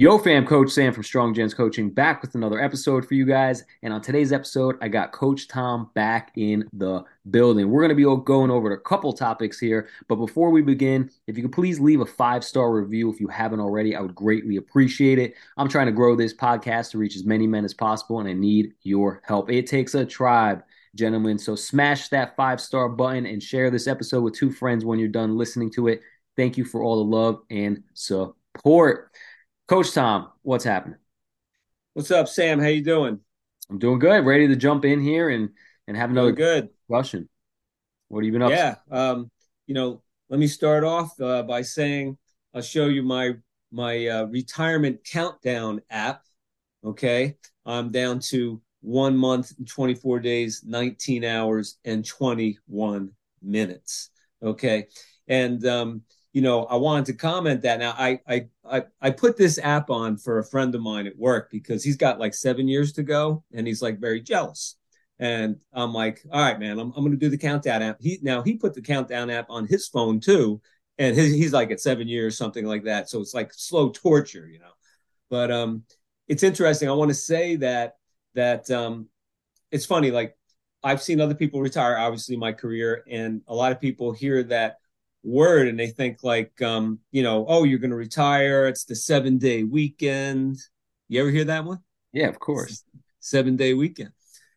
Yo, fam, Coach Sam from Strong Gents Coaching back with another episode for you guys. And on today's episode, I got Coach Tom back in the building. We're going to be going over a couple topics here. But before we begin, if you could please leave a five star review if you haven't already, I would greatly appreciate it. I'm trying to grow this podcast to reach as many men as possible, and I need your help. It takes a tribe gentlemen. So smash that five star button and share this episode with two friends when you're done listening to it. Thank you for all the love and support. Coach Tom, what's happening? What's up, Sam? How you doing? I'm doing good. Ready to jump in here and and have another doing good Russian. What have you been up? Yeah, um, you know, let me start off uh, by saying I'll show you my my uh, retirement countdown app. Okay, I'm down to one month and 24 days, 19 hours and 21 minutes. Okay, and um, you know, I wanted to comment that. Now, I, I I I put this app on for a friend of mine at work because he's got like seven years to go, and he's like very jealous. And I'm like, all right, man, I'm I'm going to do the countdown app. He now he put the countdown app on his phone too, and his, he's like at seven years, something like that. So it's like slow torture, you know. But um, it's interesting. I want to say that that um, it's funny. Like I've seen other people retire, obviously my career, and a lot of people hear that word and they think like um you know oh you're going to retire it's the seven day weekend. You ever hear that one? Yeah of course. Seven day weekend.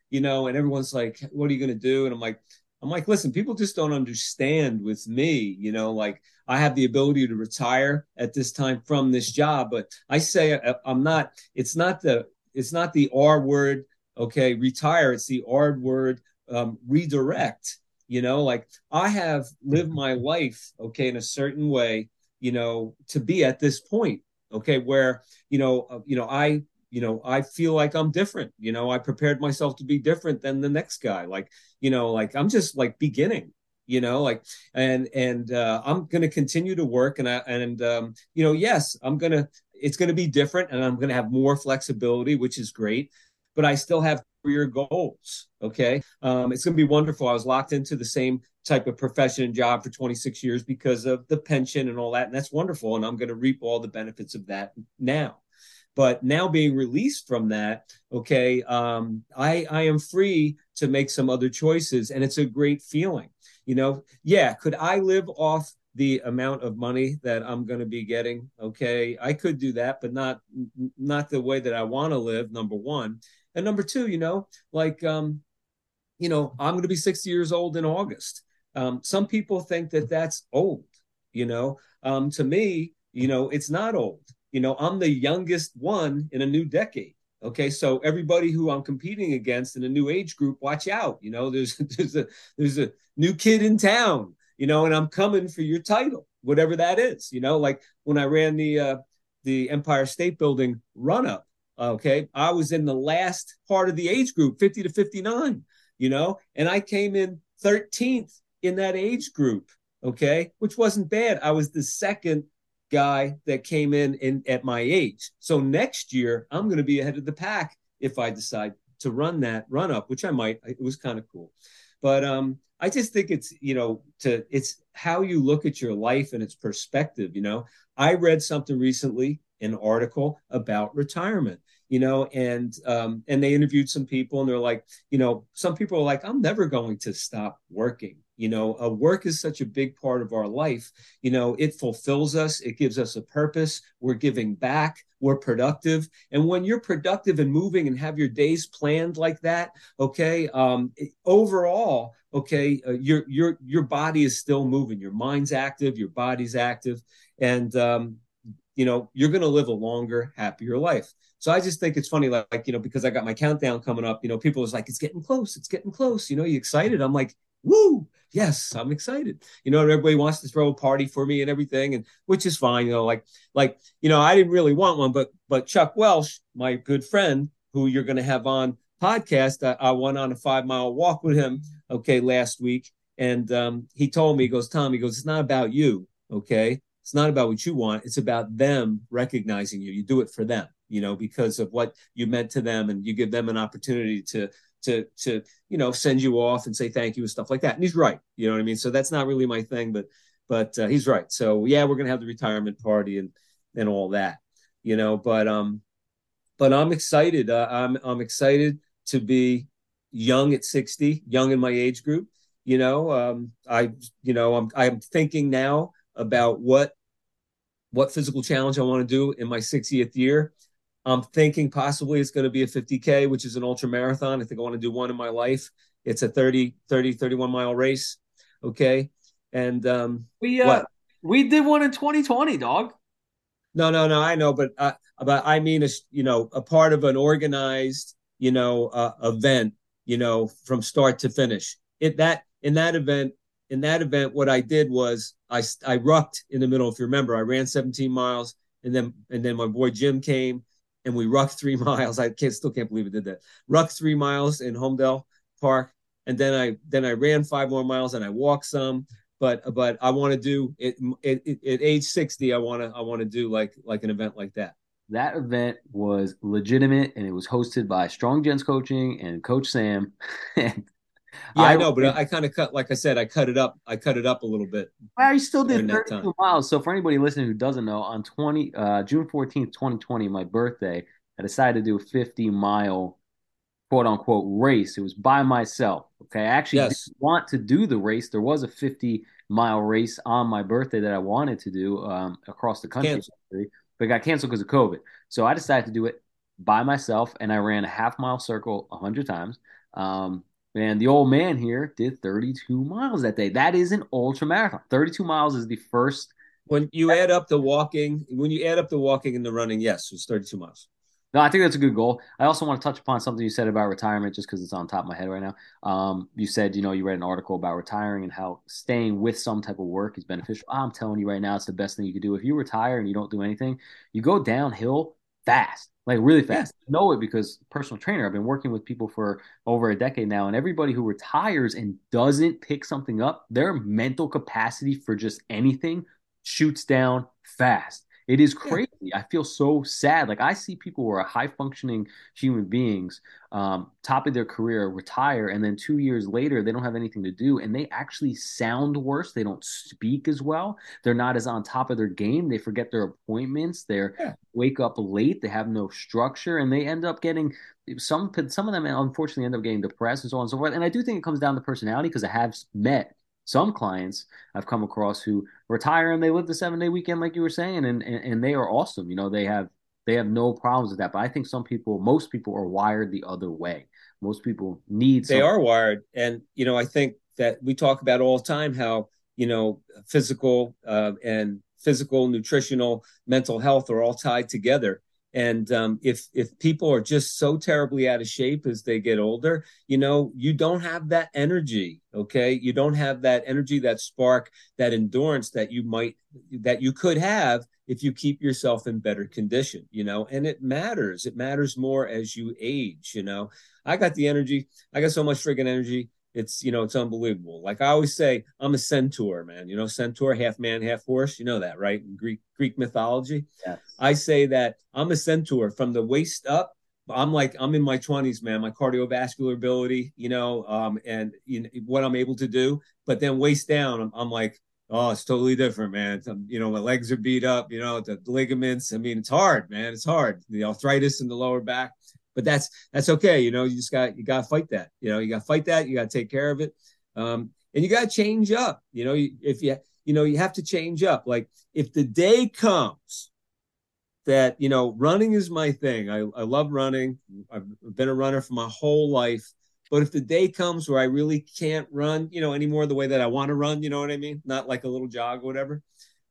You know and everyone's like what are you going to do? And i'm like i'm like listen people just don't understand with me you know like i have the ability to retire at this time from this job but i say uh, i'm not it's not the it's not the r word okay retire it's the r word um, redirect you know like i have lived my life okay in a certain way you know to be at this point okay where you know uh, you know i you know i feel like i'm different you know i prepared myself to be different than the next guy like you know like i'm just like beginning you know like and and uh, i'm going to continue to work and i and um, you know yes i'm going to it's going to be different and i'm going to have more flexibility which is great but i still have career goals. Okay. Um, it's going to be wonderful. I was locked into the same type of profession and job for 26 years because of the pension and all that. And that's wonderful. And I'm going to reap all the benefits of that now. But now being released from that, okay, um, I, I am free to make some other choices. And it's a great feeling. You know, yeah, could I live off the amount of money that I'm going to be getting. Okay, I could do that, but not not the way that I want to live. Number one, and number two, you know, like, um, you know, I'm going to be 60 years old in August. Um, some people think that that's old, you know. Um, to me, you know, it's not old. You know, I'm the youngest one in a new decade. Okay, so everybody who I'm competing against in a new age group, watch out. You know, there's there's a there's a new kid in town. You know, and I'm coming for your title, whatever that is. You know, like when I ran the uh, the Empire State Building run up, Okay. I was in the last part of the age group, 50 to 59, you know, and I came in 13th in that age group. Okay. Which wasn't bad. I was the second guy that came in, in at my age. So next year, I'm going to be ahead of the pack if I decide to run that run up, which I might. It was kind of cool. But um, I just think it's, you know, to it's how you look at your life and its perspective. You know, I read something recently an article about retirement you know and um, and they interviewed some people and they're like you know some people are like i'm never going to stop working. You know a work is such a big part of our life. You know it fulfills us it gives us a purpose we're giving back we're productive. And when you're productive and moving and have your days planned like that okay um, overall okay uh, your your your body is still moving. Your mind's active your body's active. And um, you know, you're going to live a longer, happier life. So I just think it's funny, like, like, you know, because I got my countdown coming up, you know, people was like, it's getting close, it's getting close. You know, you excited? I'm like, woo, yes, I'm excited. You know, everybody wants to throw a party for me and everything, and which is fine. You know, like, like, you know, I didn't really want one, but but Chuck Welsh, my good friend, who you're going to have on podcast, I, I went on a five mile walk with him, okay, last week, and um, he told me, he goes, Tom, he goes, it's not about you, okay it's not about what you want it's about them recognizing you you do it for them you know because of what you meant to them and you give them an opportunity to to to you know send you off and say thank you and stuff like that and he's right you know what i mean so that's not really my thing but but uh, he's right so yeah we're gonna have the retirement party and and all that you know. But um, but I'm excited. Uh, I'm I'm excited to be young at 60, young in my age group. You know, um, I you know I'm I'm thinking now about what what physical challenge I want to do in my 60th year. I'm thinking possibly it's going to be a 50K, which is an ultra marathon. I think I want to do one in my life. It's a 30, 30, 31 mile race. Okay. And um, we, uh, what? we did one in 2020, dog. No, no, no. I know, but uh, but I mean, a, you know, a part of an organized, you know, uh, event, you know, from start to finish. It that in that event, in that event, what I did was I I rucked in the middle. If you remember, I ran 17 miles, and then and then my boy Jim came, and we rucked three miles. I can't still can't believe it did that. Rucked three miles in Holmdel Park, and then I then I ran five more miles, and I walked some. But but I want to do it, it, it at age 60. I want to I want to do like like an event like that that event was legitimate and it was hosted by Strong Gents Coaching and Coach Sam. yeah, I, I know, but I, I kind of cut, like I said, I cut it up. I cut it up a little bit. I still did 32 miles. So for anybody listening who doesn't know, on 20 uh, June 14th, 2020, my birthday, I decided to do a 50 mile quote unquote race. It was by myself. Okay. I actually yes. want to do the race. There was a 50 mile race on my birthday that I wanted to do um, across the country, but it got canceled because of COVID. So I decided to do it by myself and I ran a half mile circle 100 times. Um, and the old man here did 32 miles that day. That is an ultra marathon. 32 miles is the first. When you add up the walking, when you add up the walking and the running, yes, it's 32 miles. No, I think that's a good goal. I also want to touch upon something you said about retirement, just because it's on top of my head right now. Um, you said, you know, you read an article about retiring and how staying with some type of work is beneficial. I'm telling you right now, it's the best thing you could do. If you retire and you don't do anything, you go downhill fast like really fast. Yeah. know it because personal trainer. I've been working with people for over a decade now, and everybody who retires and doesn't pick something up, their mental capacity for just anything shoots down fast. It is crazy. Yeah. I feel so sad. Like I see people who are high functioning human beings, um, top of their career, retire, and then two years later they don't have anything to do, and they actually sound worse. They don't speak as well. They're not as on top of their game. They forget their appointments. They yeah. wake up late. They have no structure, and they end up getting some. Some of them unfortunately end up getting depressed and so on and so forth. And I do think it comes down to personality because I have met some clients I've come across who retire and they live the seven day weekend, like you were saying, and, and, and they are awesome. You know, they have they have no problems with that. But I think some people, most people, are wired the other way. Most people need. They are wired, and you know, I think that we talk about all the time how you know physical uh, and physical, nutritional, mental health are all tied together. And um, if if people are just so terribly out of shape as they get older, you know, you don't have that energy. Okay, you don't have that energy, that spark, that endurance that you might that you could have if you keep yourself in better condition. You know, and it matters. It matters more as you age. You know, I got the energy. I got so much freaking energy it's you know it's unbelievable. Like i always say i'm a centaur man. You know centaur half man half horse. You know that right? In greek greek mythology. Yes. i say that i'm a centaur from the waist up. I'm like i'm in my 20s man. My cardiovascular ability you know um and you know, what i'm able to do. But then waist down i'm, I'm like oh it's totally different man. You know my legs are beat up you know the ligaments. I mean it's hard man. It's hard. The arthritis in the lower back but that's that's okay. You know, you just got you got to fight that. You know, you got to fight that. You got to take care of it, um, and you got to change up. You know, if you you know you have to change up. Like if the day comes that you know running is my thing. I I love running. I've been a runner for my whole life. But if the day comes where I really can't run, you know, anymore the way that I want to run, you know what I mean? Not like a little jog or whatever.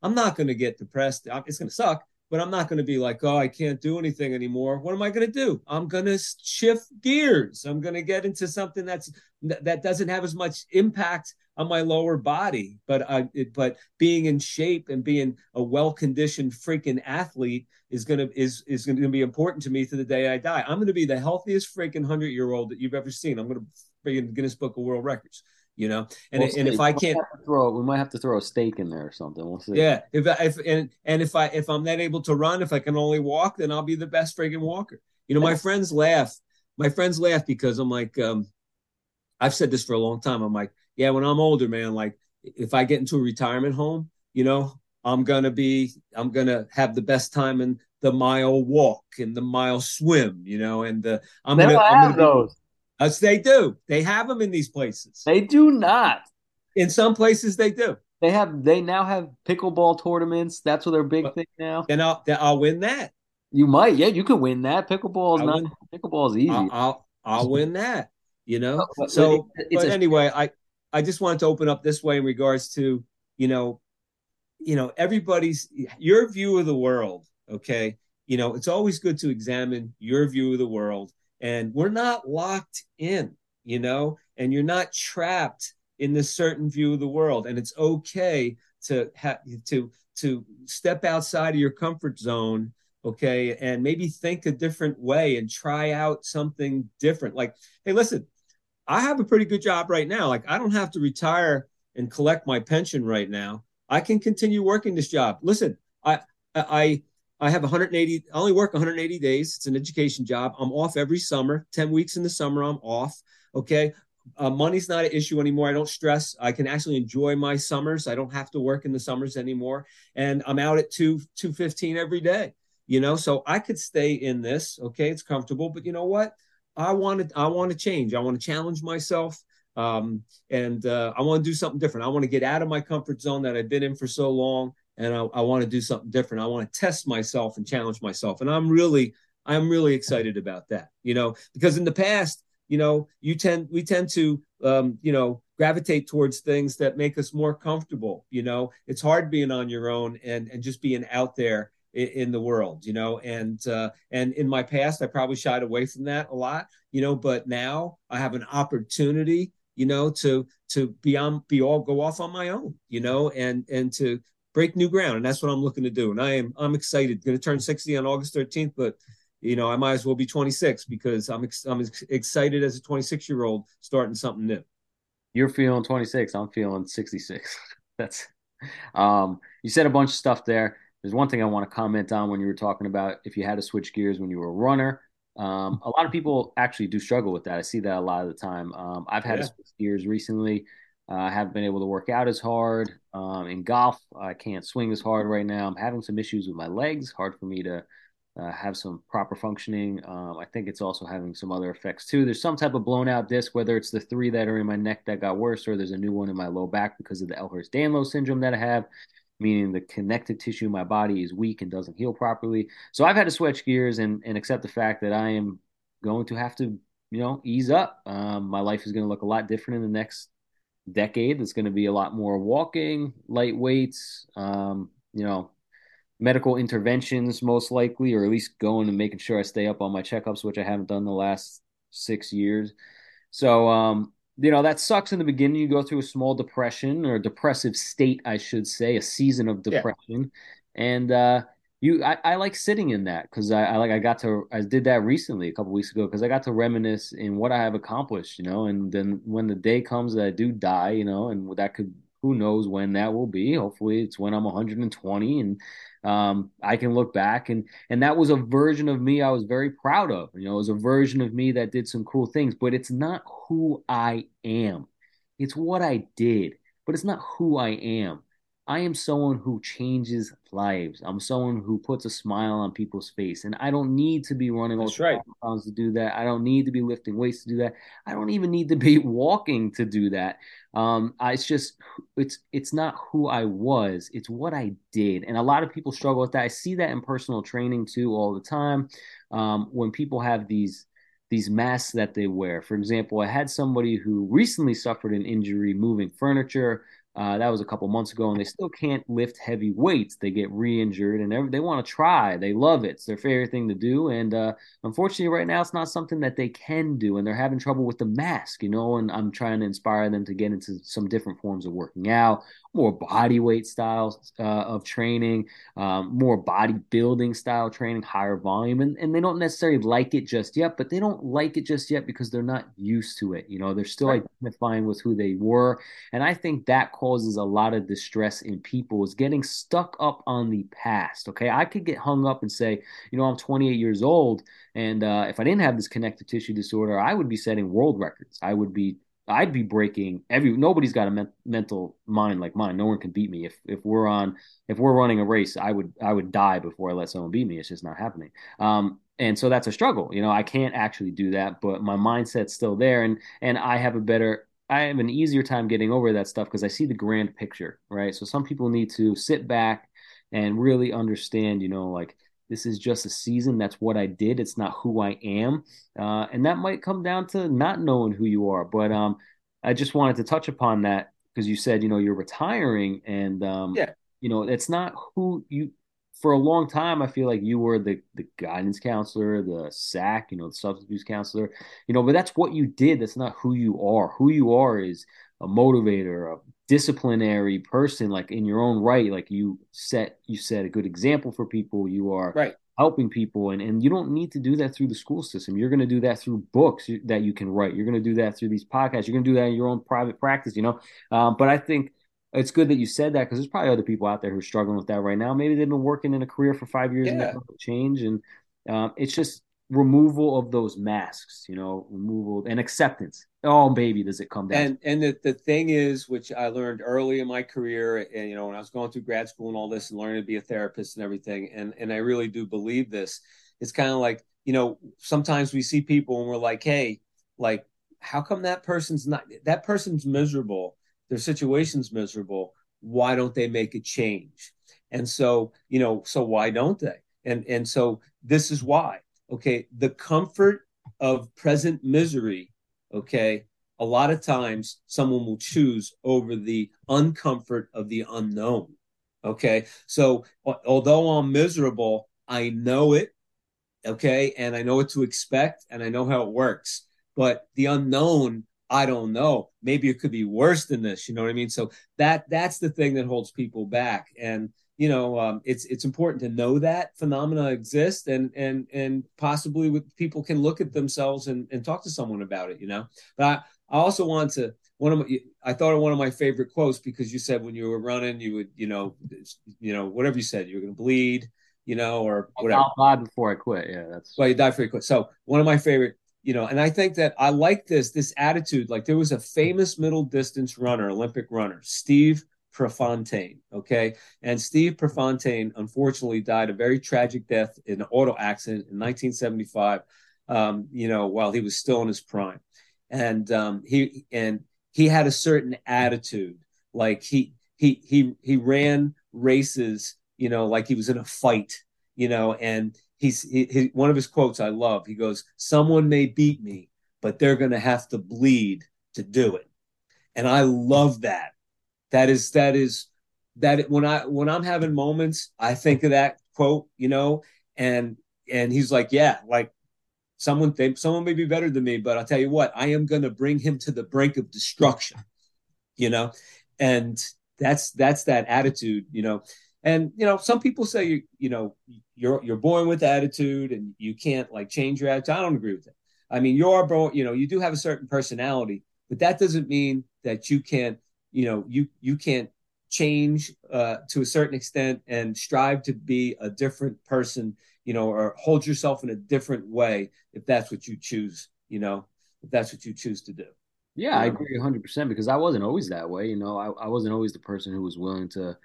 I'm not going to get depressed. It's going to suck, but I'm not going to be like, oh, I can't do anything anymore. What am I going to do? I'm going to shift gears. I'm going to get into something that's that doesn't have as much impact on my lower body, but I, it, but being in shape and being a well conditioned freaking athlete is gonna is is gonna be important to me to the day I die. I'm gonna be the healthiest freaking hundred year old that you've ever seen. I'm gonna be in Guinness Book of World Records you know. And we'll and if I can't throw, we might have to throw a stake in there or something. We'll see. Yeah, if if and and if I if I'm not able to run, if I can only walk, then I'll be the best friggin' walker. You know, my friends laugh. My friends laugh because I'm like, um, I've said this for a long time. I'm like, yeah, when I'm older, man, like if I get into a retirement home, you know, I'm gonna be, I'm gonna have the best time in the mile walk and the mile swim, you know, and the I'm they gonna, have I'm gonna those. As they do. They have them in these places. They do not. In some places, they do. They have. They now have pickleball tournaments. That's what their big but, thing now. Then I'll, then I'll win that. You might. Yeah, you could win that. Pickleball is not. Pickleball is easy. I'll, I'll, I'll win that. You know. But, so, it, but a, anyway, I I just wanted to open up this way in regards to you know, you know everybody's your view of the world. Okay, you know it's always good to examine your view of the world and we're not locked in you know and you're not trapped in this certain view of the world. And it's okay to have to to step outside of your comfort zone okay and maybe think a different way and try out something different. Like hey listen i have a pretty good job right now. Like i don't have to retire and collect my pension right now. I can continue working this job. Listen i i I have 180, I only work 180 days. It's an education job. I'm off every summer, 10 weeks in the summer, I'm off. Okay. Uh, money's not an issue anymore. I don't stress. I can actually enjoy my summers. I don't have to work in the summers anymore. And I'm out at 2 215 every day. You know, so I could stay in this. Okay, it's comfortable, but you know what? I want to I want to change. I want to challenge myself. Um, and uh, I want to do something different. I want to get out of my comfort zone that I've been in for so long and I, I want to do something different. I want to test myself and challenge myself. And I'm really, I'm really excited about that, you know, because in the past, you know, you tend, we tend to, um, you know, gravitate towards things that make us more comfortable. You know, it's hard being on your own and, and just being out there in, in the world, you know, and, uh, and in my past, I probably shied away from that a lot, you know, but now I have an opportunity you know to to be on be all go off on my own you know and and to break new ground, and that's what I'm looking to do. And I am I'm excited. Going to turn 60 on August 13th, but you know I might as well be 26 because I'm ex- I'm ex- excited as a 26 year old starting something new. You're feeling 26. I'm feeling 66. that's um. You said a bunch of stuff there. There's one thing I want to comment on when you were talking about if you had to switch gears when you were a runner. Um, a lot of people actually do struggle with that. I see that a lot of the time. Um, I've had yeah. to switch gears recently. Uh, I haven't been able to work out as hard. Um, in golf, I can't swing as hard right now. I'm having some issues with my legs. Hard for me to uh, have some proper functioning. Um, I think it's also having some other effects too. There's some type of blown out disc, whether it's the three that are in my neck that got worse, or there's a new one in my low back because of the Ehlers-Danlos syndrome that I have, meaning the connective tissue in my body is weak and doesn't heal properly. So I've had to switch gears and, and accept the fact that I am going to have to, you know, ease up. Um, my life is going to look a lot different in the next decade. It's going to be a lot more walking, light weights, um, you know, medical interventions most likely, or at least going and making sure I stay up on my checkups, which I haven't done the last six years. So, um, you know, that sucks in the beginning. You go through a small depression or depressive state, I should say, a season of depression. Yeah. And, uh, you I, I like sitting in that because I, I, like I got to I did that recently a couple weeks ago because I got to reminisce in what I have accomplished, you know, and then when the day comes that I do die, you know, and that could who knows when that will be. Hopefully it's when I'm 120 and um, I can look back and and that was a version of me I was very proud of. You know, it was a version of me that did some cool things, but it's not who I am. It's what I did, but it's not who I am. I am someone who changes lives. I'm someone who puts a smile on people's face, and I don't need to be running That's right. pounds to do that. I don't need to be lifting weights to do that. I don't even need to be walking to do that. Um, I, it's just it's it's not who I was. It's what I did, and a lot of people struggle with that. I see that in personal training too all the time. Um, when people have these these masks that they wear. For example, I had somebody who recently suffered an injury moving furniture. Uh, that was a couple months ago, and they still can't lift heavy weights. They get re-injured, and they want to try. They love it. It's their favorite thing to do, and uh, unfortunately, right now, it's not something that they can do, and they're having trouble with the mask. You know, and I'm trying to inspire them to get into some different forms of working out, more body weight styles uh, of training, um, more bodybuilding style training, higher volume, and and they don't necessarily like it just yet, but they don't like it just yet because they're not used to it. You know, they're still right. identifying with who they were, and I think that causes a lot of distress in people is getting stuck up on the past. Okay. I could get hung up and say, you know, I'm 28 years old. And uh, if I didn't have this connective tissue disorder, I would be setting world records. I would be I'd be breaking every. Nobody's got a men, mental mind like mine. No one can beat me. If if we're on, if we're running a race, I would I would die before I let someone beat me. It's just not happening. Um, and so that's a struggle. You know, I can't actually do that, but my mindset's still there, and and I have a better. I have an easier time getting over that stuff because I see the grand picture, right? So some people need to sit back and really understand, you know, like this is just a season. That's what I did. It's not who I am. Uh, and that might come down to not knowing who you are. But um, I just wanted to touch upon that because you said, you know, you're retiring and, um, yeah. you know, it's not who you, for a long time, I feel like you were the, the guidance counselor, the SAC, you know, the substance abuse counselor, you know, but that's what you did. That's not who you are. Who you are is a motivator, a disciplinary person like in your own right like you set you set a good example for people you are right. helping people and, and you don't need to do that through the school system. You're going to do that through books that you can write. You're going to do that through these podcasts. You're going to do that in your own private practice you know? Um, but i think it's good that you said that because there's probably other people out there who are struggling with that right now. Maybe they've been working in a career for five years yeah. and that change and um, it's just removal of those masks, you know, removal and acceptance. Oh, baby, does it come down? And and the, the thing is, which I learned early in my career, and you know, when I was going through grad school and all this, and learning to be a therapist and everything, and and I really do believe this. It's kind of like you know, sometimes we see people and we're like, hey, like, how come that person's not that person's miserable? Their situation's miserable. Why don't they make a change? And so, you know, so why don't they? And and so this is why okay, the comfort of present misery, okay, a lot of times someone will choose over the uncomfort of the unknown. Okay. So although I'm miserable, I know it. Okay. And I know what to expect and I know how it works. But the unknown, I don't know. Maybe it could be worse than this. You know what I mean? So that that's the thing that holds people back. And you know um, it's it's important to know that phenomena exist and and and possibly with people can look at themselves and, and talk to someone about it you know? But I, I also want to one of my I thought of one of my favorite quotes because you said when you were running you would you know you know whatever you said you were going to bleed you know or whatever. I'll die before I quit yeah that's well you die before you quit. So one of my favorite you know and I think that I like this this attitude like there was a famous middle distance runner Olympic runner Steve Prefontaine. Okay. And Steve Prefontaine unfortunately died a very tragic death in an auto accident in 1975, um, you know, while he was still in his prime. And um, he and he had a certain attitude. Like he he he he ran races, you know, like he was in a fight, you know, and he's he, he, one of his quotes I love. He goes, "Someone may beat me, but they're going to have to bleed to do it." And I love that that is that is that when I when I'm having moments, I think of that quote, you know, and and he's like, yeah, like someone think someone may be better than me, but I'll tell you what, I am going to bring him to the brink of destruction, you know, and that's that's that attitude, you know. And you know, some people say you you know you're you're born with attitude and you can't like change your attitude. I don't agree with that. I mean, you are born, you know, you do have a certain personality, but that doesn't mean that you can't you know you you can't change uh, to a certain extent and strive to be a different person you know or hold yourself in a different way if that's what you choose you know if that's what you choose to do. Yeah i agree 100% because i wasn't always that way you know I, I wasn't always the person who was willing to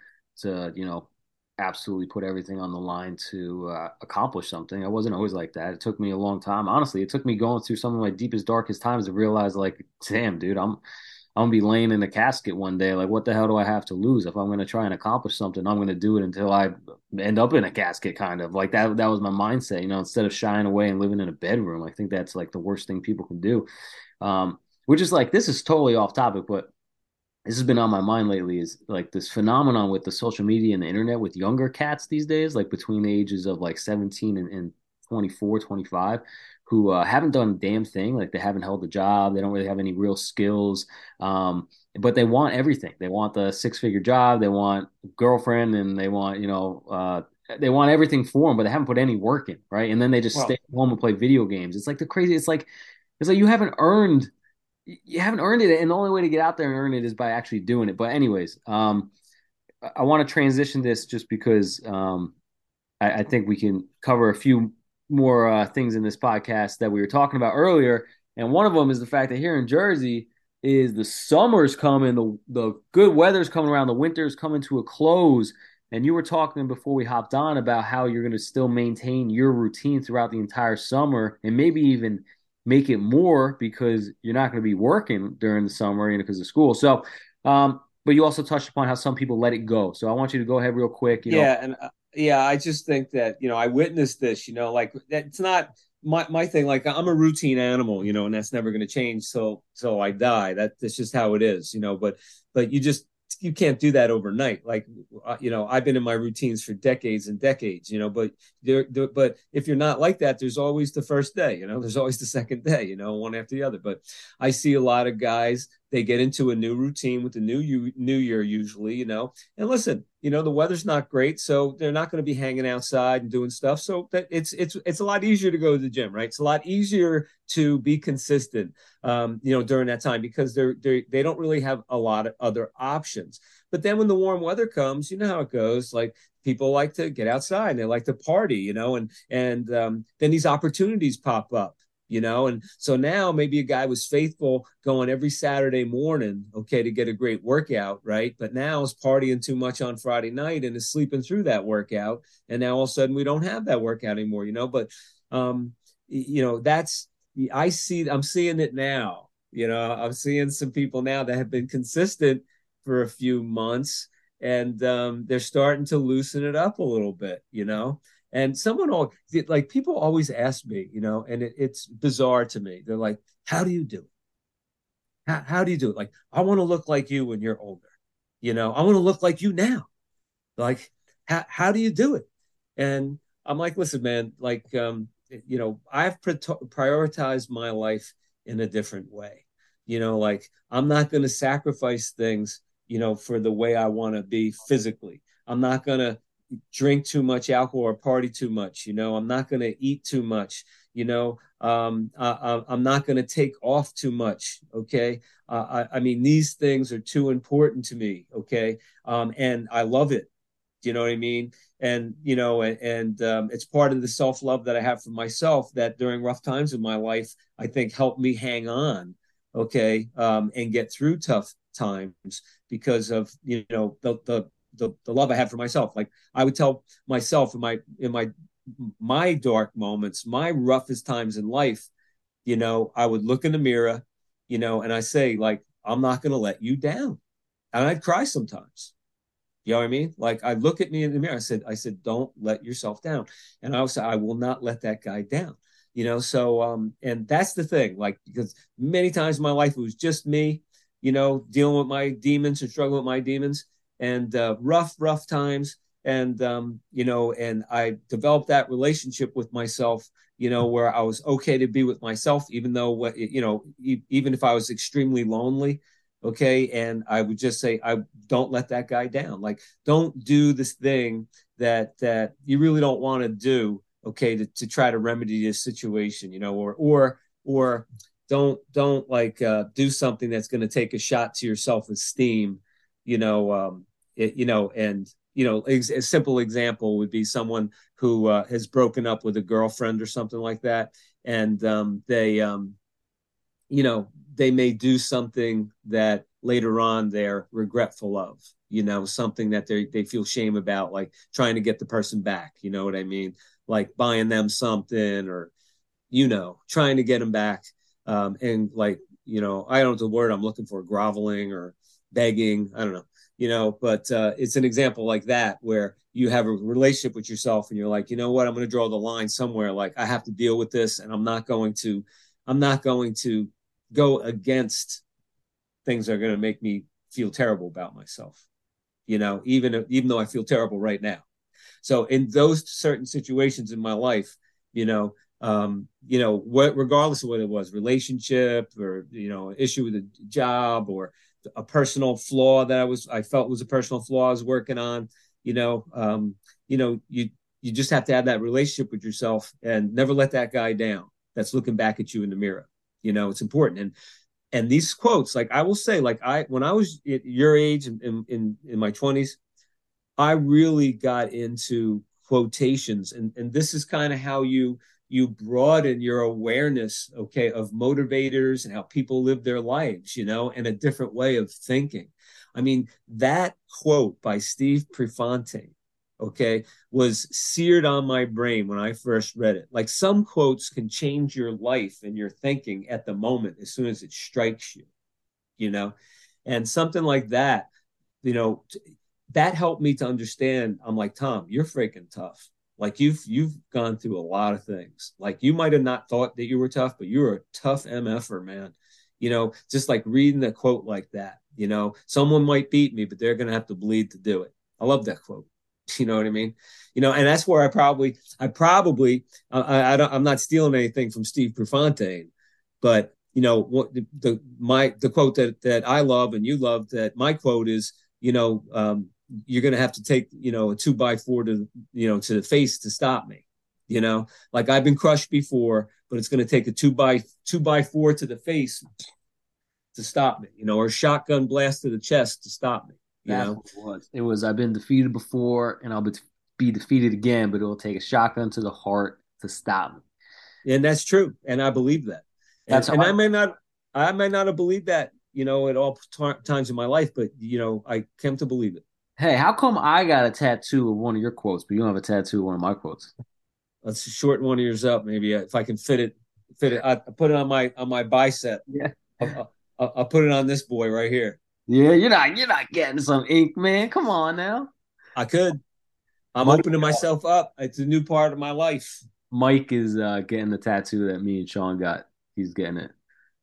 to you know absolutely put everything on the line to uh, accomplish something. I wasn't always like that. It took me a long time. Honestly it took me going through some of my deepest darkest times to realize like damn dude i'm I'm gonna be laying in a casket one day. Like, what the hell do I have to lose? If I'm gonna try and accomplish something, I'm gonna do it until I end up in a casket. Kind of like that. That was my mindset. You know, instead of shying away and living in a bedroom, I think that's like the worst thing people can do. Um, which is like this is totally off topic, but this has been on my mind lately. Is like this phenomenon with the social media and the internet with younger cats these days, like between the ages of like 17 and, and 24, 25, who uh, haven't done a damn thing. Like they haven't held a job. They don't really have any real skills. Um, but they want everything. They want the six figure job. They want girlfriend and they want, you know, uh, they want everything for them, but they haven't put any work in. Right. And then they just well, stay home and play video games. It's like the crazy. It's like, it's like you haven't earned, you haven't earned it. And the only way to get out there and earn it is by actually doing it. But anyways, um, I want to transition this just because, um, I, I think we can cover a few more uh, things in this podcast that we were talking about earlier, and one of them is the fact that here in Jersey, is the summer's coming, the the good weather's coming around, the winter's coming to a close. And you were talking before we hopped on about how you're going to still maintain your routine throughout the entire summer and maybe even make it more because you're not going to be working during the summer, you know, because of school. So, um, but you also touched upon how some people let it go. So I want you to go ahead real quick. yeah, know. and uh, yeah, I just think that you know I witnessed this. You know, like it's not my my thing. Like I'm a routine animal, you know, and that's never going to change. So so I die. That that's just how it is, you know. But but you just you can't do that overnight. Like, uh, you know, I've been in my routines for decades and decades, you know, but there, there, but if you're not like that, there's always the first day, you know, there's always the second day, you know, one after the other. But I see a lot of guys, they get into a new routine with the new new year usually, you know, and listen, you know, the weather's not great, so they're not going to be hanging outside and doing stuff. So that it's, it's, it's a lot easier to go to the gym, right? It's a lot easier to be consistent, um, you know, during that time because they're, they're, they don't really have a lot of other options. But then when the warm weather comes, you know how it goes. Like people like to get outside and they like to party, you know, and and um, then these opportunities pop up you know? And so now maybe a guy was faithful going every saturday morning okay to get a great workout right? But now is partying too much on friday night and is sleeping through that workout. And now all of a sudden we don't have that workout anymore you know? But um you know that's i see i'm seeing it now you know? I'm seeing some people now that have been consistent for a few months and um, they're starting to loosen it up a little bit you know and someone all like people always ask me, you know, and it, it's bizarre to me. They're like, "How do you do it? How, how do you do it? Like, I want to look like you when you're older. You know, I want to look like you now. Like, how how do you do it?" And I'm like, "Listen, man. Like, um, you know, I've prioritized my life in a different way. You know, like I'm not going to sacrifice things, you know, for the way I want to be physically. I'm not going to drink too much alcohol or party too much. You know, I'm not going to eat too much. You know, um, I, am not going to take off too much. Okay. Uh, I, I, mean, these things are too important to me. Okay. Um, and I love it. You know what I mean? And, you know, and, and um, it's part of the self love that I have for myself that during rough times in my life, I think helped me hang on. Okay. Um, and get through tough times because of, you know, the, the, the, the love I had for myself. Like I would tell myself in my in my my dark moments, my roughest times in life, you know, I would look in the mirror, you know, and I say like, I'm not going to let you down, and I'd cry sometimes. You know what I mean? Like I look at me in the mirror. I said, I said, don't let yourself down. And I was, I will not let that guy down. You know, so um, and that's the thing. Like because many times in my life it was just me, you know, dealing with my demons and struggling with my demons and uh, rough, rough times. And, um, you know, and I developed that relationship with myself, you know, where I was okay to be with myself, even though, you know, even if I was extremely lonely. Okay. And I would just say, I don't let that guy down. Like, don't do this thing that, that you really don't want to do. Okay. To, to try to remedy this situation, you know, or, or, or, don't don't like uh, do something that's going to take a shot to your self-esteem you know, um, it, you know, and you know, ex- a simple example would be someone who uh, has broken up with a girlfriend or something like that, and um, they, um, you know, they may do something that later on they're regretful of. You know, something that they they feel shame about, like trying to get the person back. You know what I mean? Like buying them something, or you know, trying to get them back, um, and like you know, I don't know the word I'm looking for, groveling or begging. I don't know, you know, but uh, it's an example like that where you have a relationship with yourself and you're like, you know what, I'm going to draw the line somewhere. Like I have to deal with this, and I'm not going to, I'm not going to go against things that are going to make me feel terrible about myself. You know, even even though I feel terrible right now. So in those certain situations in my life, you know, um, you know, what regardless of what it was, relationship or you know, issue with a job or a personal flaw that I was I felt was a personal flaw I was working on. You know, um, you know, you you just have to have that relationship with yourself and never let that guy down. That's looking back at you in the mirror. You know, it's important. And and these quotes, like I will say, like I when I was your age in in, in my twenties, I really got into quotations, and and this is kind of how you you broaden your awareness, okay, of motivators and how people live their lives, you know, and a different way of thinking. I mean, that quote by Steve Prefontaine, okay, was seared on my brain when I first read it. Like some quotes can change your life and your thinking at the moment as soon as it strikes you, you know, and something like that, you know, that helped me to understand. I'm like, Tom, you're freaking tough like you've you've gone through a lot of things. Like you might have not thought that you were tough, but you were a tough MFer, man. You know, just like reading a quote like that, you know, someone might beat me, but they're gonna have to bleed to do it. I love that quote. You know what I mean? You know, and that's where I probably, I probably, I, I don't, I'm not stealing anything from Steve Prefontaine, but you know what the, the my the quote that that I love and you love that my quote is, you know, um, you're going to have to take you know a two by four to you know to the face to stop me you know? Like i've been crushed before but it's going to take a two by two by four to the face to stop me you know or a shotgun blast to the chest to stop me you That's know? it was. it was i've been defeated before and i'll be, be defeated again but it'll take a shotgun to the heart to stop me. And that's true and i believe that. And, and I, I may not i may not have believed that you know at all t- times in my life but you know i came to believe it Hey, how come I got a tattoo of one of your quotes, but you don't have a tattoo of one of my quotes? Let's shorten one of yours up, maybe if I can fit it. Fit it. I put it on my on my bicep. Yeah, I'll, I'll, I'll put it on this boy right here. Yeah, you're not you're not getting some ink, man. Come on now. I could. I'm Mike, opening myself up. It's a new part of my life. Mike is uh, getting the tattoo that me and Sean got. He's getting it.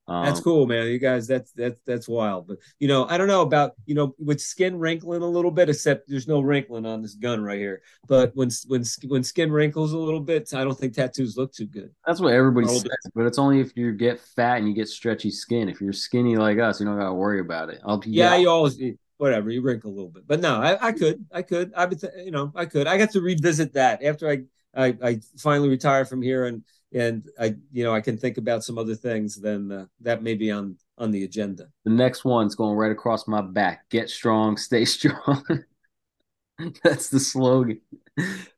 Um, that's cool, man. You guys, that's that's that's wild. But you know, I don't know about you know with skin wrinkling a little bit, except there's no wrinkling on this gun right here. But when when when skin wrinkles a little bit, I don't think tattoos look too good. That's what everybody says, but it's only if you get fat and you get stretchy skin. If you're skinny like us, you don't gotta worry about it. I'll, yeah, yeah, you always whatever you wrinkle a little bit, but no, I, I could, I could, I would, th- you know, I could. I got to revisit that after I I, I finally retire from here and and I, you know, I can think about some other things, then uh, that may be on on the agenda. The next one's going right across my back. Get strong, stay strong. That's the slogan.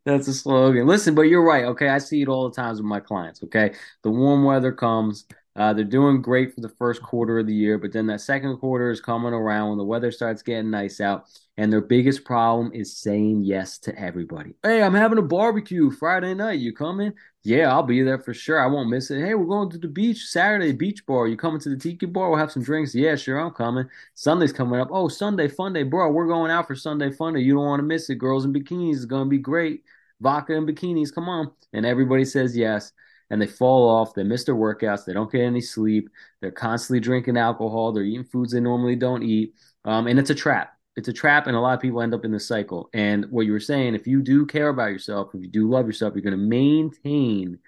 That's the slogan. Listen, but you're right. Okay, I see it all the times with my clients. Okay, the warm weather comes. Uh, they're doing great for the first quarter of the year, but then that second quarter is coming around when the weather starts getting nice out, and their biggest problem is saying yes to everybody. Hey, I'm having a barbecue Friday night. You coming? Yeah, I'll be there for sure. I won't miss it. Hey, we're going to the beach Saturday, beach bar. You coming to the tiki bar? We'll have some drinks. Yeah, sure, I'm coming. Sunday's coming up. Oh, Sunday fun day, bro. We're going out for Sunday fun day. You don't want to miss it. Girls in bikinis is gonna be great. Vodka and bikinis, come on. And everybody says yes and they fall off. They miss their workouts. They don't get any sleep. They're constantly drinking alcohol. They're eating foods they normally don't eat. Um, and it's a trap. It's a trap, and a lot of people end up in the cycle. And what you were saying, if you do care about yourself, if you do love yourself, you're going to maintain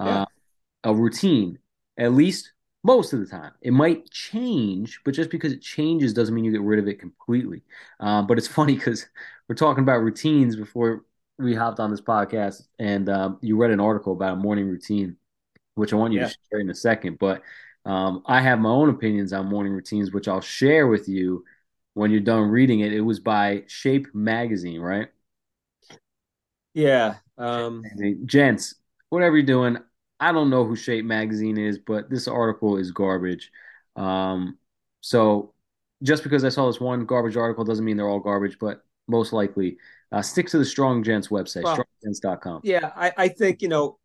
uh, yeah. a routine at least most of the time. It might change, but just because it changes doesn't mean you get rid of it completely. Uh, but it's funny because we're talking about routines before we hopped on this podcast and um, you read an article about a morning routine, which I want you yeah. to share in a second. But um, I have my own opinions on morning routines, which I'll share with you when you're done reading it. It was by Shape Magazine, right? Yeah. Um... Gents, whatever you're doing, I don't know who Shape Magazine is, but this article is garbage. Um, so just because I saw this one garbage article doesn't mean they're all garbage, but most likely uh, stick to the Strong Gents website, well, stronggents.com. Yeah, I, I think you know,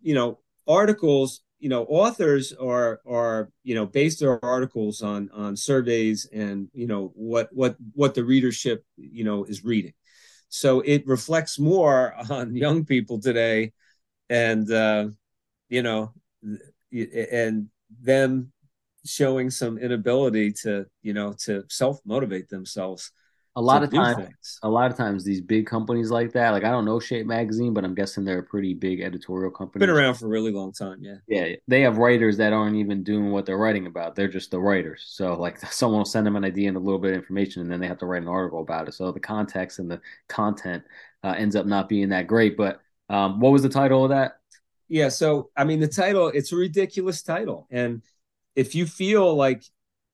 you know, articles. You know, authors are are you know base their articles on on surveys and you know what what what the readership you know is reading. So it reflects more on young people today, and uh, you know, and them showing some inability to you know to self motivate themselves a lot of times a lot of times these big companies like that like i don't know shape magazine but i'm guessing they're a pretty big editorial company. Been around for a really long time yeah yeah. They have writers that aren't even doing what they're writing about. They're just the writers. So like someone will send them an idea and a little bit of information and then they have to write an article about it. So the context and the content uh, ends up not being that great. But um, what was the title of that? Yeah so i mean the title it's a ridiculous title. And if you feel like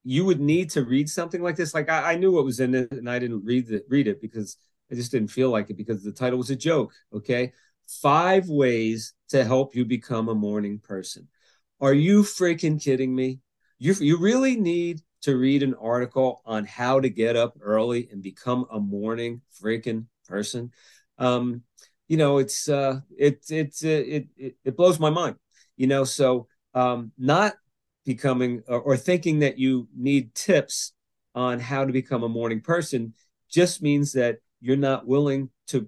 you would need to read something like this. Like I, I, knew what was in it, and I didn't read it. Read it because I just didn't feel like it because the title was a joke. Okay, five ways to help you become a morning person. Are you freaking kidding me? You, you really need to read an article on how to get up early and become a morning freaking person. Um, you know, it's uh, it, it's uh, it, it it blows my mind. You know, so um, not becoming or, or thinking that you need tips on how to become a morning person just means that you're not willing to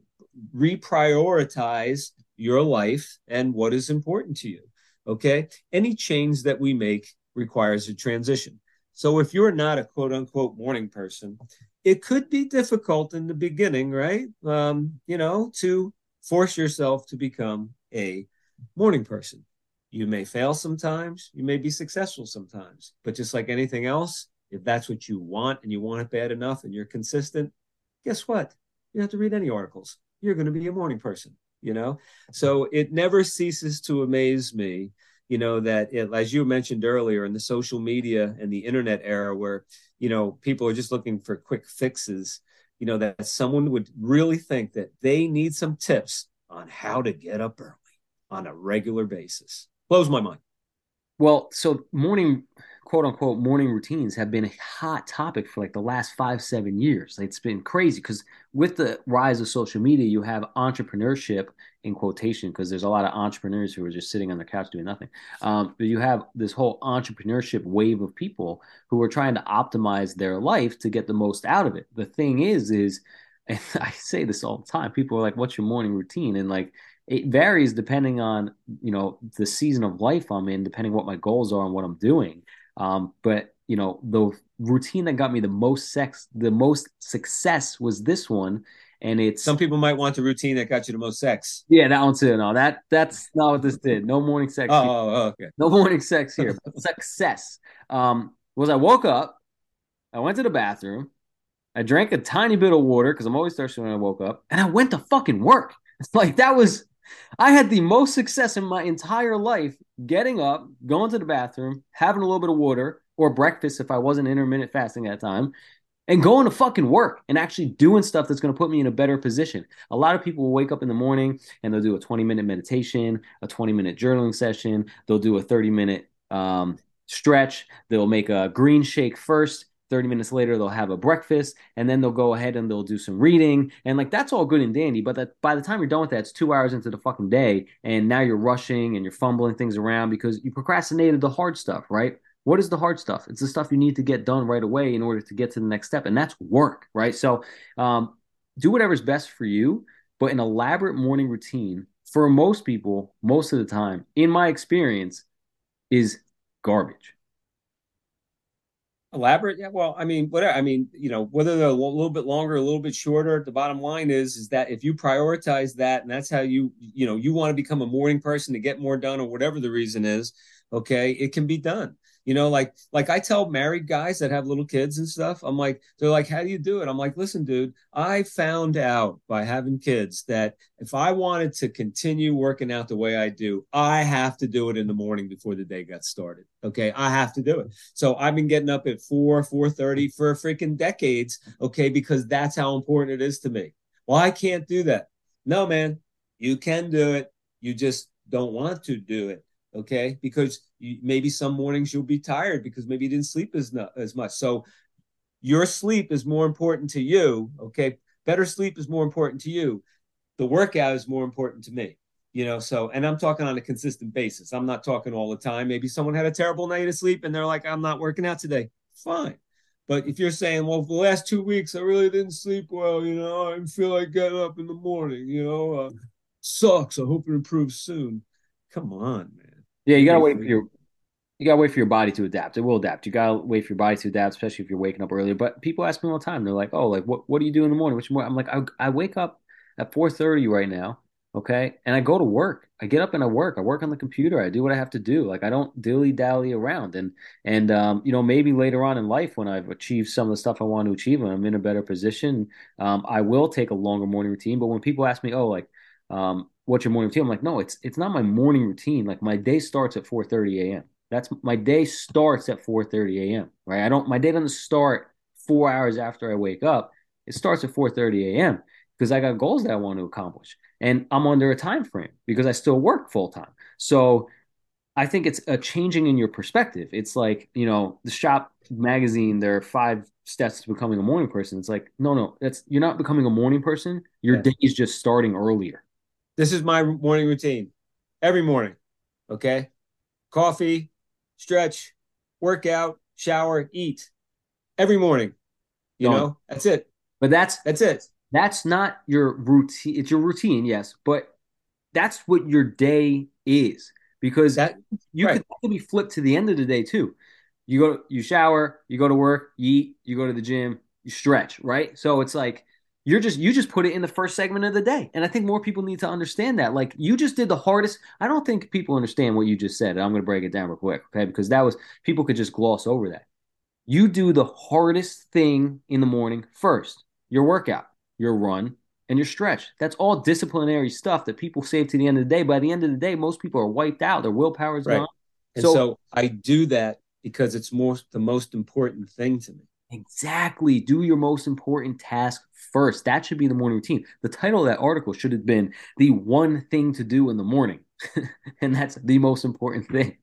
reprioritize your life and what is important to you. Okay. Any change that we make requires a transition. So if you're not a quote unquote morning person, it could be difficult in the beginning, right? Um, you know, to force yourself to become a morning person. You may fail sometimes, you may be successful sometimes, but just like anything else, if that's what you want and you want it bad enough and you're consistent, guess what? You don't have to read any articles. You're going to be a morning person, you know? So it never ceases to amaze me, you know, that it, as you mentioned earlier in the social media and the internet era where, you know, people are just looking for quick fixes, you know, that someone would really think that they need some tips on how to get up early on a regular basis. Blows my mind. Well, so morning quote unquote morning routines have been a hot topic for like the last five, seven years. It's been crazy because with the rise of social media, you have entrepreneurship in quotation because there's a lot of entrepreneurs who are just sitting on their couch doing nothing. Um, but you have this whole entrepreneurship wave of people who are trying to optimize their life to get the most out of it. The thing is, is, and I say this all the time, people are like, what's your morning routine? And like, it varies depending on you know the season of life I'm in, depending what my goals are and what I'm doing. Um, but you know, the routine that got me the most sex, the most success was this one. And it's some people might want the routine that got you the most sex. Yeah, that one too. No, that that's not what this did. No morning sex. Oh, oh, okay. No morning sex here. success. Um, was I woke up, I went to the bathroom, I drank a tiny bit of water because I'm always thirsty when I woke up, and I went to fucking work. It's like that was I had the most success in my entire life getting up, going to the bathroom, having a little bit of water or breakfast if I wasn't intermittent fasting at the time, and going to fucking work and actually doing stuff that's going to put me in a better position. A lot of people will wake up in the morning and they'll do a 20 minute meditation, a 20 minute journaling session, they'll do a 30 minute um, stretch, they'll make a green shake first 30 minutes later they'll have a breakfast and then they'll go ahead and they'll do some reading. And like that's all good and dandy but that by the time you're done with that it's two hours into the fucking day and now you're rushing and you're fumbling things around because you procrastinated the hard stuff right? What is the hard stuff? It's the stuff you need to get done right away in order to get to the next step and that's work right? So um, do whatever's best for you but an elaborate morning routine for most people most of the time in my experience is garbage elaborate? Yeah well i mean whatever i mean you know whether they're a little bit longer a little bit shorter the bottom line is is that if you prioritize that and that's how you you know you want to become a morning person to get more done or whatever the reason is okay it can be done you know, like like I tell married guys that have little kids and stuff, I'm like, they're like, how do you do it? I'm like, listen, dude, I found out by having kids that if I wanted to continue working out the way I do, I have to do it in the morning before the day got started. Okay, I have to do it. So I've been getting up at four, four thirty for freaking decades. Okay, because that's how important it is to me. Well, I can't do that. No, man, you can do it. You just don't want to do it okay? Because you, maybe some mornings you'll be tired because maybe you didn't sleep as, as much. So your sleep is more important to you okay? Better sleep is more important to you. The workout is more important to me you know? So and i'm talking on a consistent basis. I'm not talking all the time. Maybe someone had a terrible night of sleep and they're like i'm not working out today. Fine. But if you're saying well the last two weeks i really didn't sleep well you know i feel like getting up in the morning you know uh, sucks. I hope it improves soon. Come on man yeah, you gotta wait for your you gotta wait for your body to adapt. It will adapt. You gotta wait for your body to adapt, especially if you're waking up earlier. But people ask me all the time. They're like, "Oh, like what? What do you do in the morning? Which morning?" I'm like, I, I wake up at 4:30 right now, okay, and I go to work. I get up and I work. I work on the computer. I do what I have to do. Like I don't dilly dally around. And and um, you know, maybe later on in life when I've achieved some of the stuff I want to achieve and I'm in a better position, um, I will take a longer morning routine. But when people ask me, "Oh, like," um, what's your morning routine? I'm like, no, it's it's not my morning routine. Like my day starts at 4:30 a.m. That's my day starts at 4:30 a.m. Right? I don't my day doesn't start four hours after I wake up. It starts at 4:30 a.m. because I got goals that I want to accomplish. and I'm under a time frame because I still work full time. So I think it's a changing in your perspective. It's like, you know, the shop magazine, there are five steps to becoming a morning person. It's like, no, no, that's you're not becoming a morning person. Your yeah. day is just starting earlier. This is my morning routine every morning. Okay. Coffee, stretch, workout, shower, eat every morning. You no. know, that's it. But that's that's it. That's not your routine. It's your routine, yes, but that's what your day is because that you right. could be flipped to the end of the day too. You go, you shower, you go to work, you eat, you go to the gym, you stretch, right? So it's like you're just you just put it in the first segment of the day, and I think more people need to understand that. Like you just did the hardest. I don't think people understand what you just said. I'm going to break it down real quick, okay? Because that was people could just gloss over that. You do the hardest thing in the morning first. Your workout, your run, and your stretch. That's all disciplinary stuff that people save to the end of the day. By the end of the day, most people are wiped out. Their willpower is right. gone. And so, so I do that because it's more the most important thing to me. Exactly. Do your most important task first. That should be the morning routine. The title of that article should have been the one thing to do in the morning. and that's the most important thing.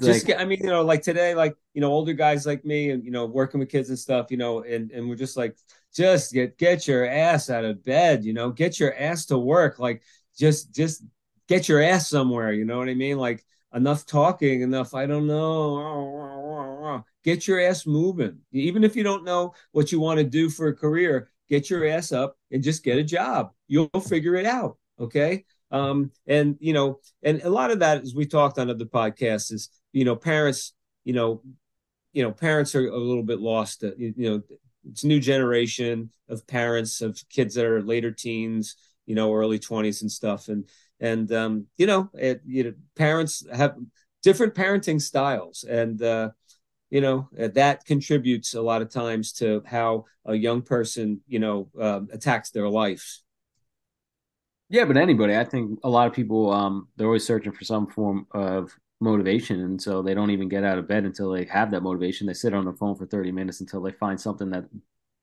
just like, I mean, you know, like today, like, you know, older guys like me and, you know, working with kids and stuff, you know, and, and we're just like, just get, get your ass out of bed, you know, get your ass to work. Like, just, just get your ass somewhere. You know what I mean? Like, enough talking, enough, I don't know. Get your ass moving. Even if you don't know what you want to do for a career, get your ass up and just get a job. You'll figure it out. Okay. Um, and you know, and a lot of that, as we talked on other podcasts, is you know, parents, you know, you know, parents are a little bit lost. Uh, you, know, it's new generation of parents of kids that are later teens, you know, early twenties and stuff, and and um, you know, it, you know, parents have different parenting styles, and uh, you know that contributes a lot of times to how a young person, you know, uh, attacks their life. Yeah, but anybody, I think a lot of people, um, they're always searching for some form of motivation, and so they don't even get out of bed until they have that motivation. They sit on the phone for thirty minutes until they find something that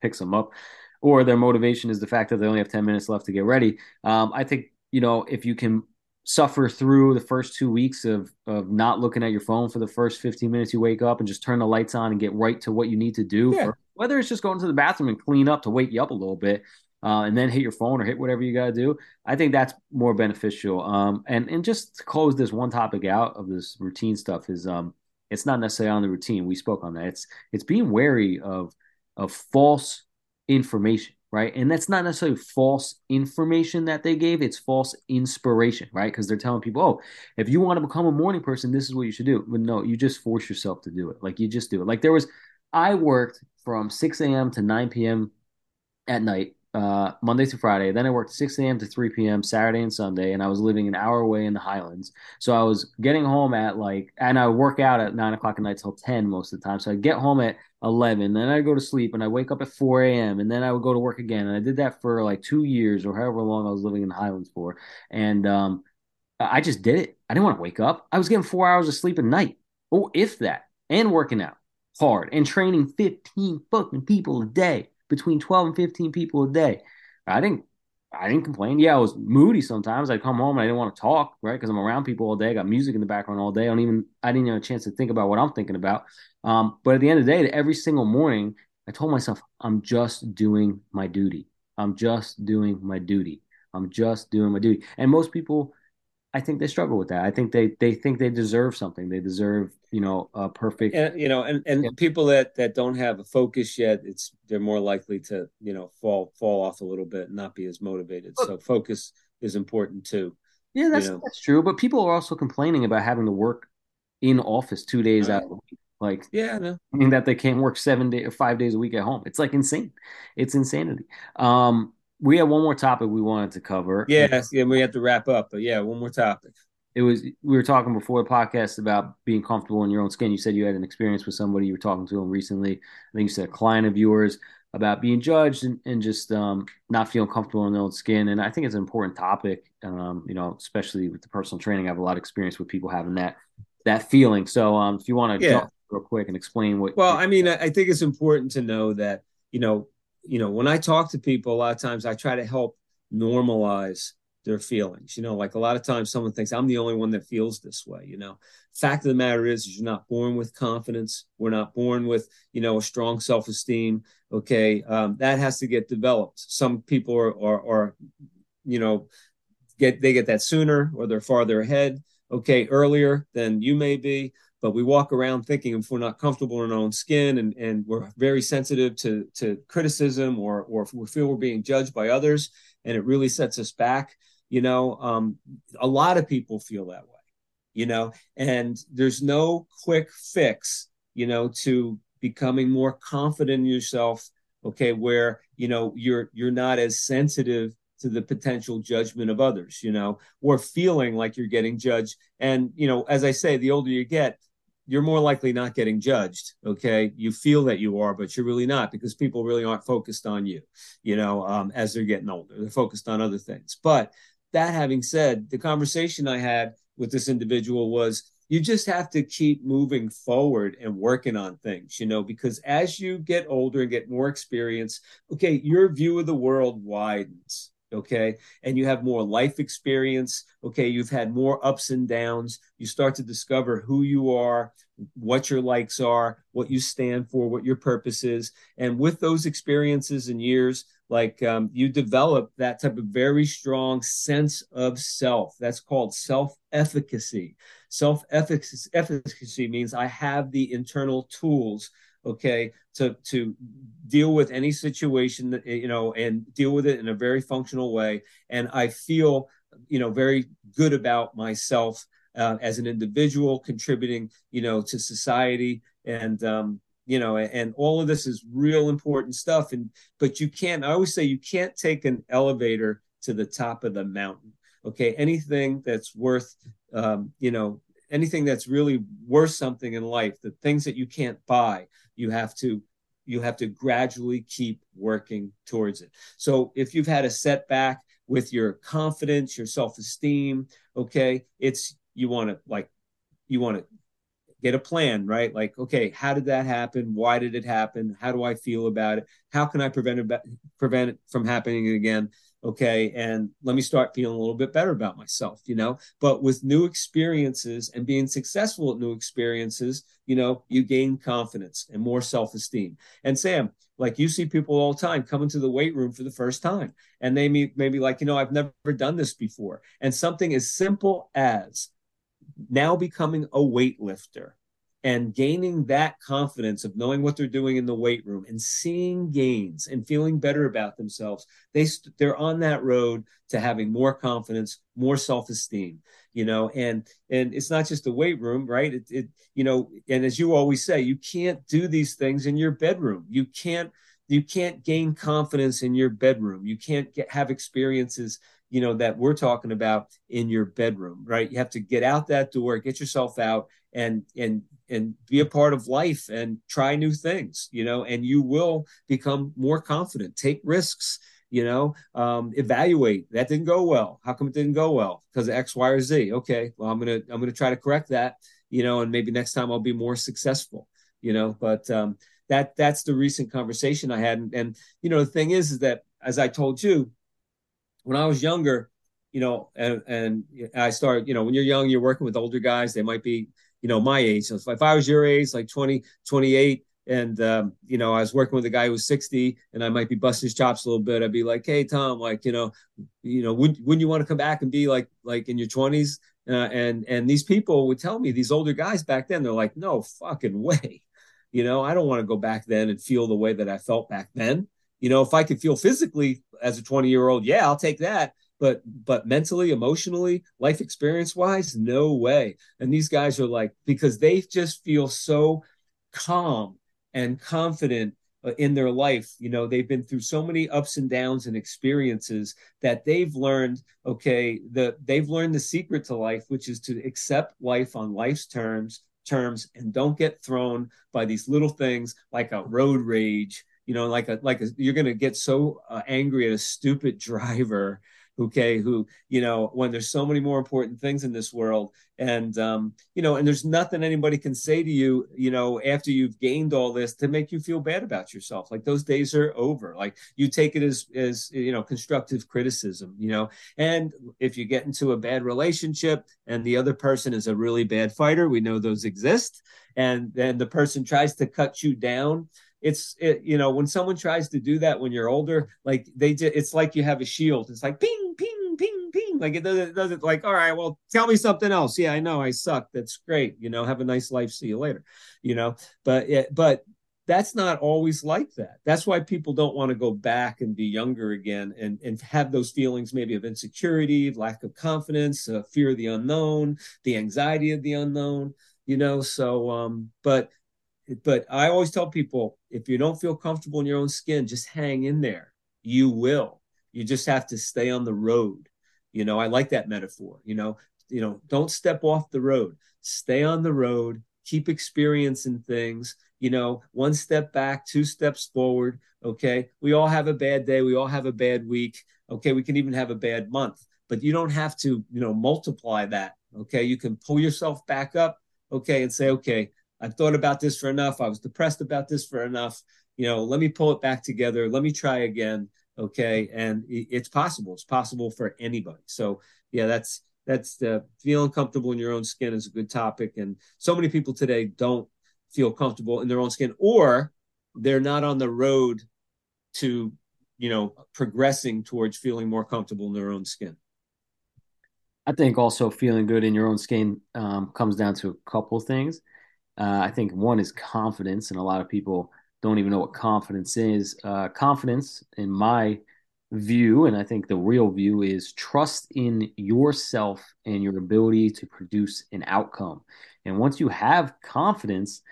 picks them up, or their motivation is the fact that they only have ten minutes left to get ready. Um, I think you know if you can suffer through the first two weeks of of not looking at your phone for the first 15 minutes you wake up and just turn the lights on and get right to what you need to do yeah. for, whether it's just going to the bathroom and clean up to wake you up a little bit uh, and then hit your phone or hit whatever you got to do. I think that's more beneficial. Um, and and just to close this one topic out of this routine stuff is um, it's not necessarily on the routine. We spoke on that. It's it's being wary of of false information, right? And that's not necessarily false information that they gave. It's false inspiration, right? Because they're telling people, oh, if you want to become a morning person, this is what you should do. But no, you just force yourself to do it. Like you just do it. Like there was, I worked from 6 a.m. to 9 p.m. at night uh, Monday to Friday. Then I worked 6 a.m. to 3 p.m. Saturday and Sunday, and I was living an hour away in the Highlands. So I was getting home at like, and I work out at 9 o'clock at night till 10 most of the time. So I get home at 11, then I go to sleep, and I wake up at 4 a.m., and then I would go to work again. And I did that for like two years or however long I was living in the Highlands for. And um, I just did it. I didn't want to wake up. I was getting four hours of sleep a night. Oh, if that, and working out hard and training 15 fucking people a day between 12 and 15 people a day. I didn't I didn't complain. Yeah, I was moody sometimes. I'd come home and I didn't want to talk, right? Because I'm around people all day. I got music in the background all day. I don't even I didn't have a chance to think about what I'm thinking about. Um, but at the end of the day, every single morning, I told myself, I'm just doing my duty. I'm just doing my duty. I'm just doing my duty. And most people I think they struggle with that. I think they they think they deserve something. They deserve, you know, a perfect. And, you know, and and yeah. people that that don't have a focus yet, it's they're more likely to you know fall fall off a little bit and not be as motivated. so focus is important too. Yeah, that's you know? that's true. But people are also complaining about having to work in office two days right. out of the week. Like, yeah, no. I mean that they can't work seven day or five days a week at home. It's like insane. It's insanity. Um, we had one more topic we wanted to cover. Yes, yeah, we have to wrap up, but yeah, one more topic. It was we were talking before the podcast about being comfortable in your own skin. You said you had an experience with somebody you were talking to them recently. I think you said a client of yours about being judged and, and just um, not feeling comfortable in their own skin. And I think it's an important topic, um, you know, especially with the personal training. I have a lot of experience with people having that that feeling. So um, if you want to yeah. real quick and explain what. Well, I mean, I think it's important to know that you know you know, when I talk to people, a lot of times I try to help normalize their feelings. You know, like a lot of times someone thinks I'm the only one that feels this way. You know, fact of the matter is, is you're not born with confidence. We're not born with, you know, a strong self esteem. Okay. Um, that has to get developed. Some people are, are, are, you know, get, they get that sooner or they're farther ahead. Okay. Earlier than you may be but we walk around thinking if we're not comfortable in our own skin and, and we're very sensitive to, to criticism or, or if we feel we're being judged by others and it really sets us back you know um, a lot of people feel that way you know and there's no quick fix you know to becoming more confident in yourself okay where you know you're you're not as sensitive to the potential judgment of others you know or feeling like you're getting judged. And you know as i say the older you get you're more likely not getting judged okay? You feel that you are but you're really not because people really aren't focused on you you know um, as they're getting older. They're focused on other things. But that having said, the conversation I had with this individual was you just have to keep moving forward and working on things, you know, because as you get older and get more experience, okay, your view of the world widens okay? And you have more life experience okay? You've had more ups and downs. You start to discover who you are what your likes are what you stand for what your purpose is. And with those experiences and years like um, you develop that type of very strong sense of self. That's called self-efficacy. Self-efficacy means i have the internal tools okay to to deal with any situation that you know and deal with it in a very functional way. And i feel you know very good about myself uh, as an individual contributing you know to society. And um you know and all of this is real important stuff. And but you can't i always say you can't take an elevator to the top of the mountain. Okay anything that's worth um, you know anything that's really worth something in life, the things that you can't buy, you have to you have to gradually keep working towards it. So if you've had a setback with your confidence, your self-esteem, okay, it's you want to like you want to get a plan, right? Like, okay, how did that happen? Why did it happen? How do I feel about it? How can I prevent it prevent it from happening again? Okay? And let me start feeling a little bit better about myself you know? But with new experiences and being successful at new experiences you know you gain confidence and more self-esteem. And sam like you see people all the time coming to the weight room for the first time and they may, maybe like you know i've never done this before. And something as simple as now becoming a weightlifter and gaining that confidence of knowing what they're doing in the weight room and seeing gains and feeling better about themselves they they're on that road to having more confidence more self-esteem you know and and it's not just the weight room right? It, it you know and as you always say you can't do these things in your bedroom. You can't you can't gain confidence in your bedroom. You can't get have experiences you know that we're talking about in your bedroom right? You have to get out that door get yourself out and and and be a part of life and try new things you know and you will become more confident. Take risks you know um, evaluate that didn't go well. How come it didn't go well? Because x y or z. Okay well i'm gonna i'm gonna try to correct that you know and maybe next time i'll be more successful you know but um, that that's the recent conversation i had. And, and you know the thing is is that as i told you when i was younger you know and and i started you know when you're young you're working with older guys they might be you know, my age. So if I was your age, like 20, 28, and um, you know, I was working with a guy who was 60 and I might be busting his chops a little bit, I'd be like, hey Tom, like, you know, you know, would wouldn't you want to come back and be like like in your 20s? Uh, and and these people would tell me, these older guys back then, they're like, no fucking way. You know, I don't want to go back then and feel the way that I felt back then. You know, if I could feel physically as a 20 year old, yeah, I'll take that. But but mentally emotionally life experience wise no way. And these guys are like because they just feel so calm and confident uh, in their life. You know they've been through so many ups and downs and experiences that they've learned okay the they've learned the secret to life which is to accept life on life's terms terms and don't get thrown by these little things like a road rage you know like a like a, you're going to get so uh, angry at a stupid driver okay who you know when there's so many more important things in this world and um you know and there's nothing anybody can say to you you know after you've gained all this to make you feel bad about yourself. Like those days are over. Like you take it as as you know constructive criticism you know? And if you get into a bad relationship and the other person is a really bad fighter we know those exist and then the person tries to cut you down it's it, you know when someone tries to do that when you're older like they just it's like you have a shield. It's like ping ping ping ping. Like it doesn't it doesn't like all right well tell me something else. Yeah i know i suck. That's great. You know have a nice life. See you later. You know? But it, but that's not always like that. That's why people don't want to go back and be younger again and and have those feelings maybe of insecurity lack of confidence uh, fear of the unknown the anxiety of the unknown you know? So um but but I always tell people if you don't feel comfortable in your own skin, just hang in there. You will. You just have to stay on the road. You know, I like that metaphor. You know, you know, don't step off the road. Stay on the road. Keep experiencing things. You know, one step back, two steps forward. Okay. We all have a bad day. We all have a bad week. Okay. We can even have a bad month, but you don't have to, you know, multiply that. Okay. You can pull yourself back up. Okay. And say, okay, I've thought about this for enough. I was depressed about this for enough. You know, let me pull it back together. Let me try again. Okay. And it's possible. It's possible for anybody. So yeah, that's that's the feeling comfortable in your own skin is a good topic. And so many people today don't feel comfortable in their own skin, or they're not on the road to, you know, progressing towards feeling more comfortable in their own skin. I think also feeling good in your own skin um, comes down to a couple things. Uh, I think one is confidence, and a lot of people don't even know what confidence is. Uh, confidence, in my view, and I think the real view, is trust in yourself and your ability to produce an outcome. And once you have confidence,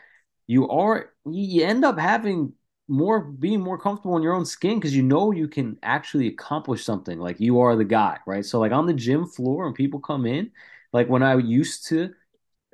you are you end up having more being more comfortable in your own skin because you know you can actually accomplish something like you are the guy right so like on the gym floor and people come in like when i used to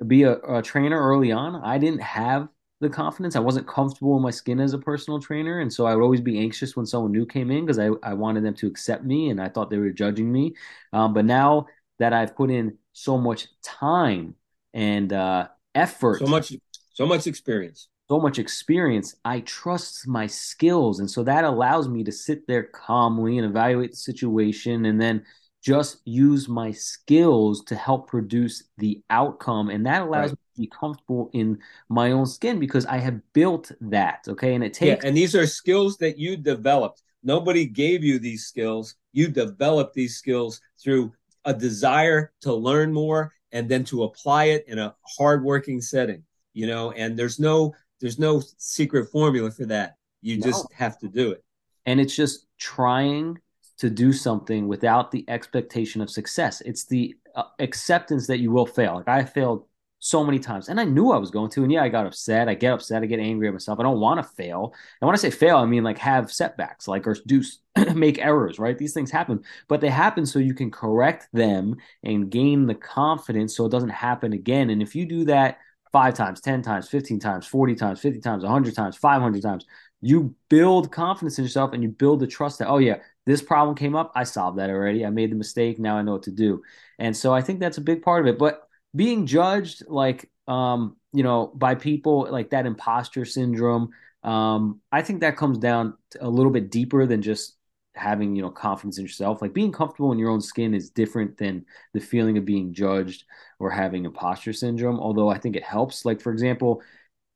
be a, a trainer early on, I didn't have the confidence. I wasn't comfortable in my skin as a personal trainer. And so I would always be anxious when someone new came in because I, I wanted them to accept me and I thought they were judging me. Um, but now that I've put in so much time and uh, effort, so much, so much experience, so much experience, I trust my skills. And so that allows me to sit there calmly and evaluate the situation and then just use my skills to help produce the outcome. And that allows right. me to be comfortable in my own skin because I have built that. Okay. And it takes. Yeah, and these are skills that you developed. Nobody gave you these skills. You developed these skills through a desire to learn more and then to apply it in a hardworking setting, you know, and there's no there's no secret formula for that. You no. just have to do it. And it's just trying to do something without the expectation of success. It's the uh, acceptance that you will fail. Like I failed so many times and I knew I was going to. And yeah, I got upset. I get upset. I get angry at myself. I don't want to fail. And when I say fail, I mean like have setbacks, like or do make errors, right? These things happen, but they happen so you can correct them and gain the confidence so it doesn't happen again. And if you do that five times, 10 times, 15 times, 40 times, 50 times, 100 times, 500 times, you build confidence in yourself and you build the trust that, oh, yeah, this problem came up. I solved that already. I made the mistake. Now I know what to do. And so I think that's a big part of it. But being judged, like, um, you know, by people like that imposter syndrome, um, I think that comes down a little bit deeper than just having, you know, confidence in yourself. Like being comfortable in your own skin is different than the feeling of being judged or having imposter syndrome. Although I think it helps. Like, for example,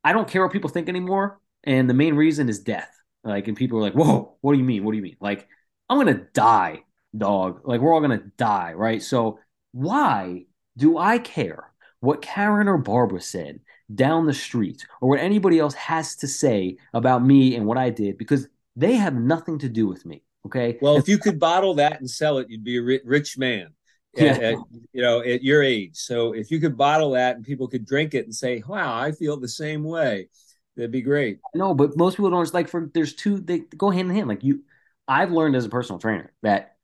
I don't care what people think anymore. And the main reason is death. Like, and people are like, whoa, what do you mean? What do you mean? Like, I'm gonna die, dog. Like we're all gonna die, right? So why do I care what Karen or Barbara said down the street or what anybody else has to say about me and what I did? Because they have nothing to do with me. Okay. Well, if you could bottle that and sell it, you'd be a rich man. Yeah. At, at, you know, at your age. So if you could bottle that and people could drink it and say, "Wow, I feel the same way," that'd be great. No, but most people don't. It's like for there's two. They go hand in hand. Like you, I've learned as a personal trainer that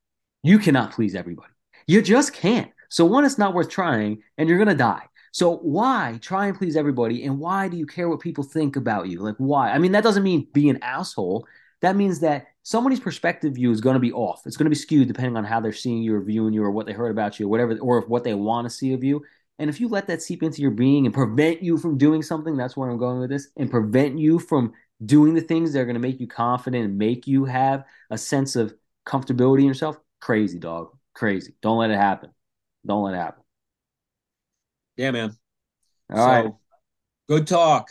you cannot please everybody. You just can't. So one, it's not worth trying, and you're gonna die. So why try and please everybody? And why do you care what people think about you? Like why? I mean, that doesn't mean be an asshole. That means that somebody's perspective view is going to be off. It's going to be skewed depending on how they're seeing you or viewing you or what they heard about you or whatever, or what they want to see of you. And if you let that seep into your being and prevent you from doing something, that's where I'm going with this, and prevent you from doing the things that are going to make you confident and make you have a sense of comfortability in yourself, crazy, dog. Crazy. Don't let it happen. Don't let it happen. Yeah, man. All so, right. Good talk.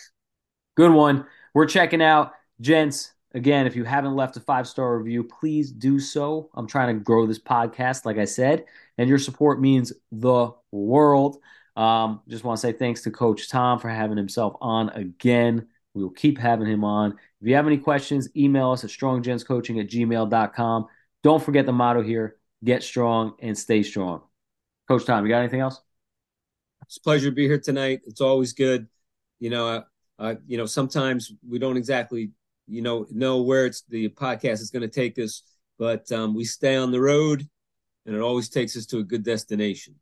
Good one. We're checking out, gents. Again, if you haven't left a five star review, please do so. I'm trying to grow this podcast, like I said, and your support means the world. Um, just want to say thanks to Coach Tom for having himself on again. We will keep having him on. If you have any questions, email us at stronggentscoaching at gmail.com. Don't forget the motto here get strong and stay strong. Coach Tom, you got anything else? It's a pleasure to be here tonight. It's always good. You know, uh, uh, you know, sometimes we don't exactly you know know where it's the podcast is going to take us, but um, we stay on the road, and it always takes us to a good destination.